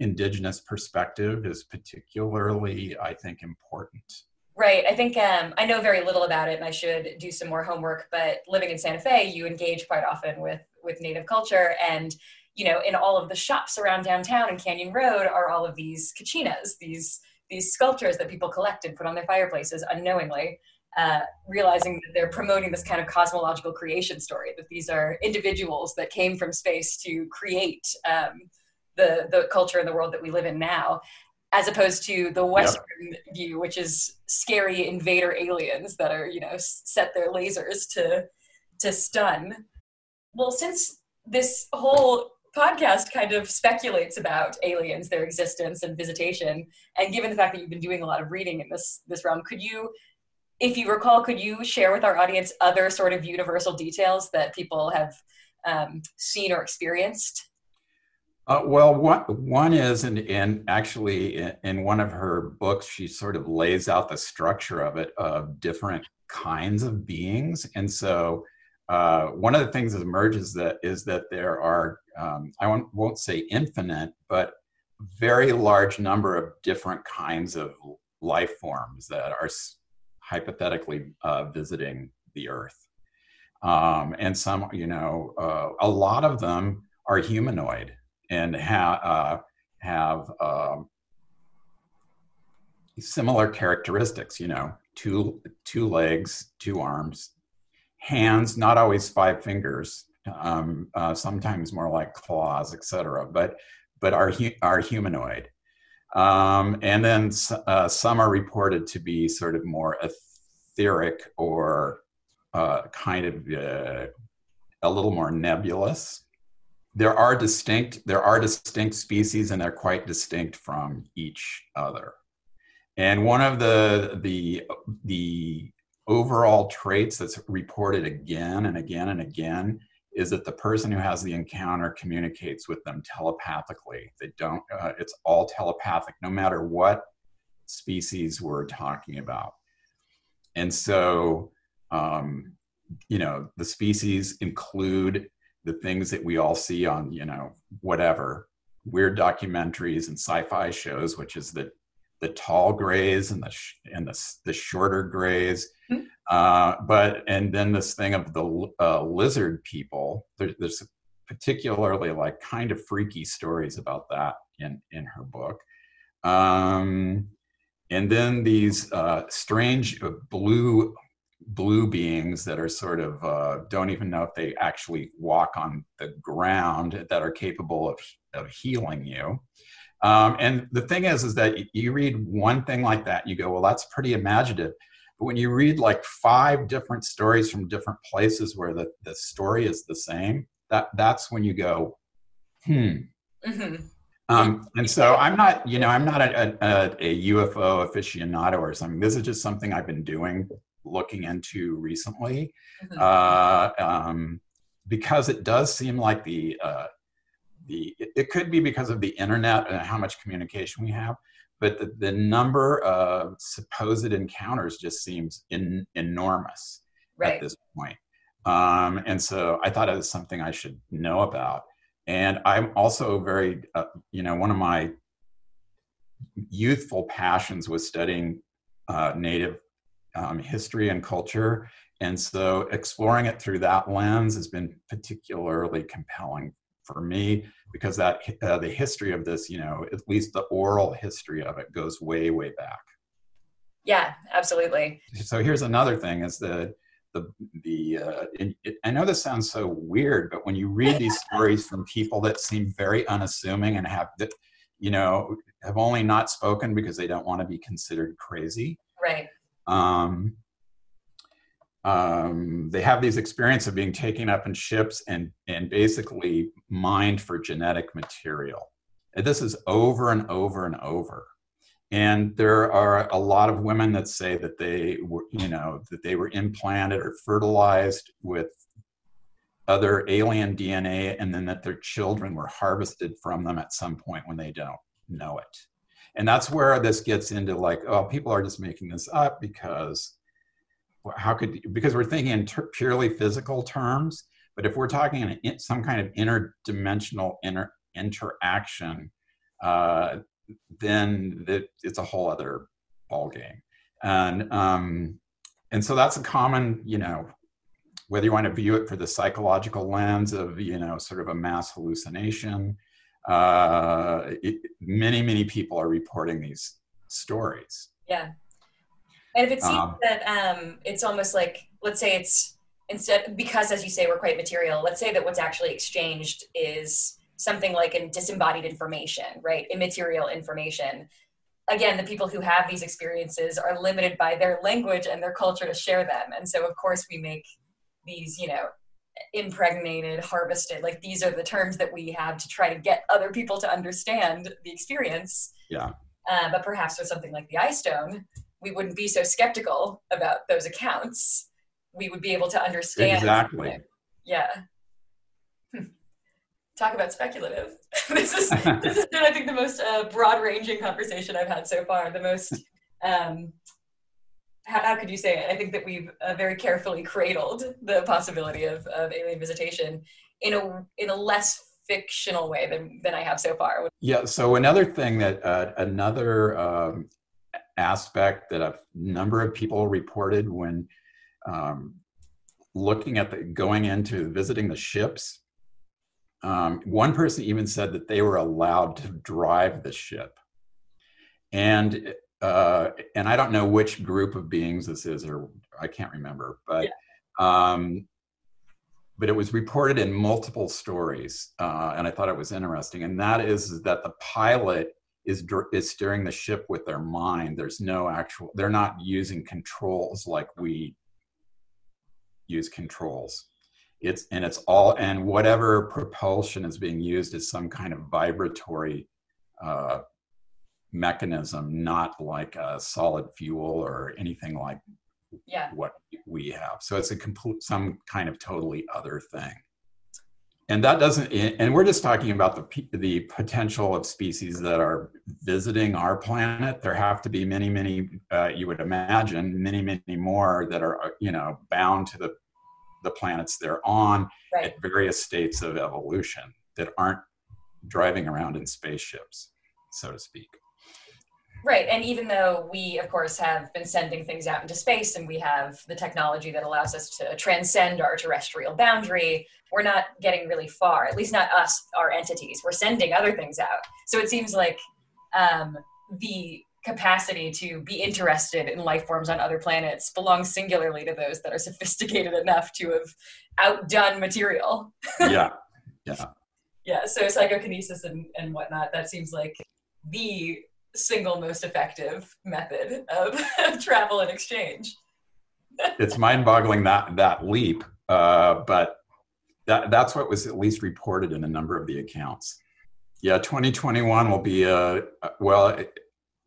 indigenous perspective is particularly, I think, important. Right. I think um, I know very little about it, and I should do some more homework. But living in Santa Fe, you engage quite often with with Native culture, and you know, in all of the shops around downtown and Canyon Road are all of these kachinas, these these sculptures that people collect and put on their fireplaces unknowingly. uh, realizing that they're promoting this kind of cosmological creation story that these are individuals that came from space to create um, the the culture and the world that we live in now as opposed to the western yep. view which is scary invader aliens that are you know set their lasers to to stun well since this whole podcast kind of speculates about aliens their existence and visitation and given the fact that you've been doing a lot of reading in this this realm could you if you recall, could you share with our audience other sort of universal details that people have um, seen or experienced? Uh, well, one, one is, and, and actually in, in, one of her books, she sort of lays out the structure of it of different kinds of beings. And so uh, one of the things that emerges that is that there are, um, I won't, won't say infinite, but very large number of different kinds of life forms that are hypothetically uh, visiting the Earth. Um, and some, you know, uh, a lot of them are humanoid and ha- uh, have um, similar characteristics. You know, two two legs, two arms, hands, not always five fingers. Um, uh, sometimes more like claws, etc. But but are hu- are humanoid. Um, and then uh, some are reported to be sort of more etheric or uh, kind of uh, a little more nebulous. There are distinct there are distinct species, and they're quite distinct from each other. And one of the the the overall traits that's reported again and again and again is that the person who has the encounter communicates with them telepathically. They don't, uh, it's all telepathic, no matter what species we're talking about. And so, um, you know, the species include the things that we all see on, you know, whatever weird documentaries and sci-fi shows, which is the the tall grays and the sh- and the the shorter grays. Mm-hmm. Uh, but and then this thing of the uh, lizard people. There, there's particularly like kind of freaky stories about that in in her book. Um, and then these uh, strange uh, blue blue beings that are sort of uh, don't even know if they actually walk on the ground that are capable of, of healing you um, and the thing is is that you read one thing like that you go well that's pretty imaginative but when you read like five different stories from different places where the, the story is the same that that's when you go hmm mm-hmm. Um, and so I'm not, you know, I'm not a, a, a, UFO aficionado or something. This is just something I've been doing, looking into recently, mm-hmm. uh, um, because it does seem like the uh, the it could be because of the internet and how much communication we have, but the, the number of supposed encounters just seems in, enormous right. at this point. Um, and so I thought it was something I should know about. And I'm also very, uh, you know, one of my youthful passions was studying uh, Native um, history and culture. And so exploring it through that lens has been particularly compelling for me because that uh, the history of this, you know, at least the oral history of it goes way, way back. Yeah, absolutely. So here's another thing is that the the uh, it, I know this sounds so weird, but when you read these (laughs) stories from people that seem very unassuming and have that you know have only not spoken because they don't want to be considered crazy, right? Um, um, they have these experiences of being taken up in ships and and basically mined for genetic material. And this is over and over and over and there are a lot of women that say that they were you know that they were implanted or fertilized with other alien dna and then that their children were harvested from them at some point when they don't know it and that's where this gets into like oh people are just making this up because how could because we're thinking in ter- purely physical terms but if we're talking in some kind of interdimensional inter- interaction uh, then it, it's a whole other ball game. And um, and so that's a common, you know, whether you want to view it for the psychological lens of, you know, sort of a mass hallucination. Uh, it, many many people are reporting these stories. Yeah. And if it seems um, that um, it's almost like, let's say it's instead, because as you say, we're quite material, let's say that what's actually exchanged is something like a disembodied information, right? Immaterial information. Again, the people who have these experiences are limited by their language and their culture to share them. And so, of course, we make these, you know, impregnated, harvested, like these are the terms that we have to try to get other people to understand the experience. Yeah. Uh, but perhaps with something like the eye stone, we wouldn't be so skeptical about those accounts. We would be able to understand. Exactly. Yeah. Hmm. Talk about speculative. (laughs) this is this has been, I think, the most uh, broad-ranging conversation I've had so far. The most. Um, how, how, could you say it? I think that we've uh, very carefully cradled the possibility of, of alien visitation in a in a less fictional way than, than I have so far. Yeah. So another thing that uh, another um, aspect that a number of people reported when um, looking at the going into visiting the ships. Um, one person even said that they were allowed to drive the ship, and uh, and I don't know which group of beings this is, or I can't remember, but yeah. um, but it was reported in multiple stories, uh, and I thought it was interesting. And that is that the pilot is is steering the ship with their mind. There's no actual. They're not using controls like we use controls. It's and it's all and whatever propulsion is being used is some kind of vibratory uh, mechanism, not like a solid fuel or anything like yeah. what we have. So it's a complete some kind of totally other thing and that doesn't and we're just talking about the the potential of species that are visiting our planet there have to be many many uh, you would imagine many many more that are uh, you know bound to the the planets they're on right. at various states of evolution that aren't driving around in spaceships so to speak Right. And even though we, of course, have been sending things out into space and we have the technology that allows us to transcend our terrestrial boundary, we're not getting really far, at least not us, our entities. We're sending other things out. So it seems like um, the capacity to be interested in life forms on other planets belongs singularly to those that are sophisticated enough to have outdone material. (laughs) yeah. Yeah. Yeah. So psychokinesis and, and whatnot, that seems like the single most effective method of (laughs) travel and exchange. (laughs) it's mind-boggling that that leap, uh, but that that's what was at least reported in a number of the accounts. Yeah, 2021 will be a well. It,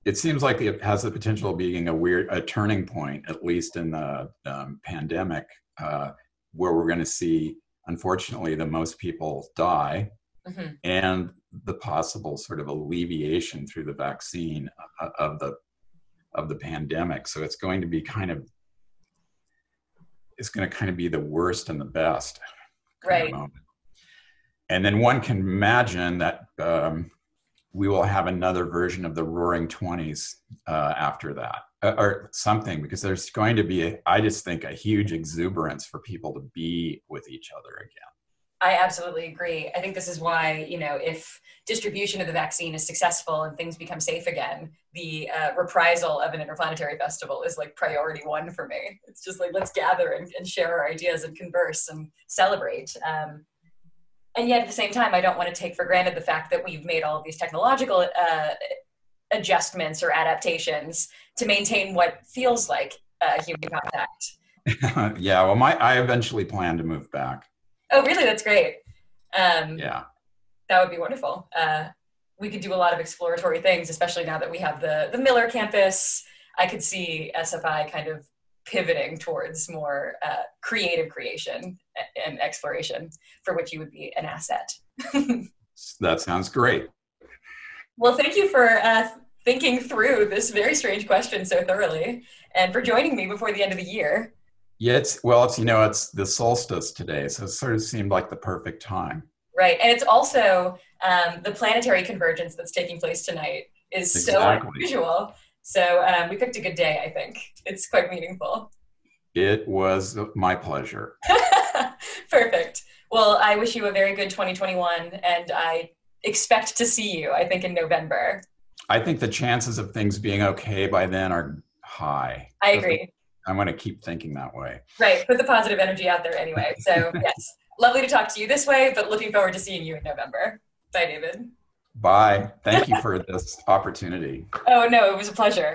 it seems like it has the potential of being a weird a turning point, at least in the um, pandemic, uh, where we're going to see, unfortunately, the most people die, mm-hmm. and the possible sort of alleviation through the vaccine uh, of the of the pandemic. So it's going to be kind of it's going to kind of be the worst and the best. Right. And then one can imagine that um, we will have another version of the Roaring Twenties uh, after that, uh, or something, because there's going to be, a, I just think, a huge exuberance for people to be with each other again. I absolutely agree. I think this is why, you know, if distribution of the vaccine is successful and things become safe again, the uh, reprisal of an interplanetary festival is like priority one for me. It's just like, let's gather and, and share our ideas and converse and celebrate. Um, and yet at the same time, I don't want to take for granted the fact that we've made all of these technological uh, adjustments or adaptations to maintain what feels like uh, human contact. (laughs) yeah, well, my I eventually plan to move back. Oh, really? That's great. Um, yeah. That would be wonderful. Uh, we could do a lot of exploratory things, especially now that we have the, the Miller campus. I could see SFI kind of pivoting towards more uh, creative creation and exploration, for which you would be an asset. (laughs) that sounds great. Well, thank you for uh, thinking through this very strange question so thoroughly and for joining me before the end of the year. Yeah, it's well, it's you know, it's the solstice today, so it sort of seemed like the perfect time. Right, and it's also um, the planetary convergence that's taking place tonight is exactly. so unusual. So um, we picked a good day. I think it's quite meaningful. It was my pleasure. (laughs) Perfect. Well, I wish you a very good 2021, and I expect to see you. I think in November. I think the chances of things being okay by then are high. I agree. I want to keep thinking that way. Right. Put the positive energy out there anyway. (laughs) So, yes, lovely to talk to you this way, but looking forward to seeing you in November. Bye, David. Bye. Thank you for this opportunity. Oh, no, it was a pleasure.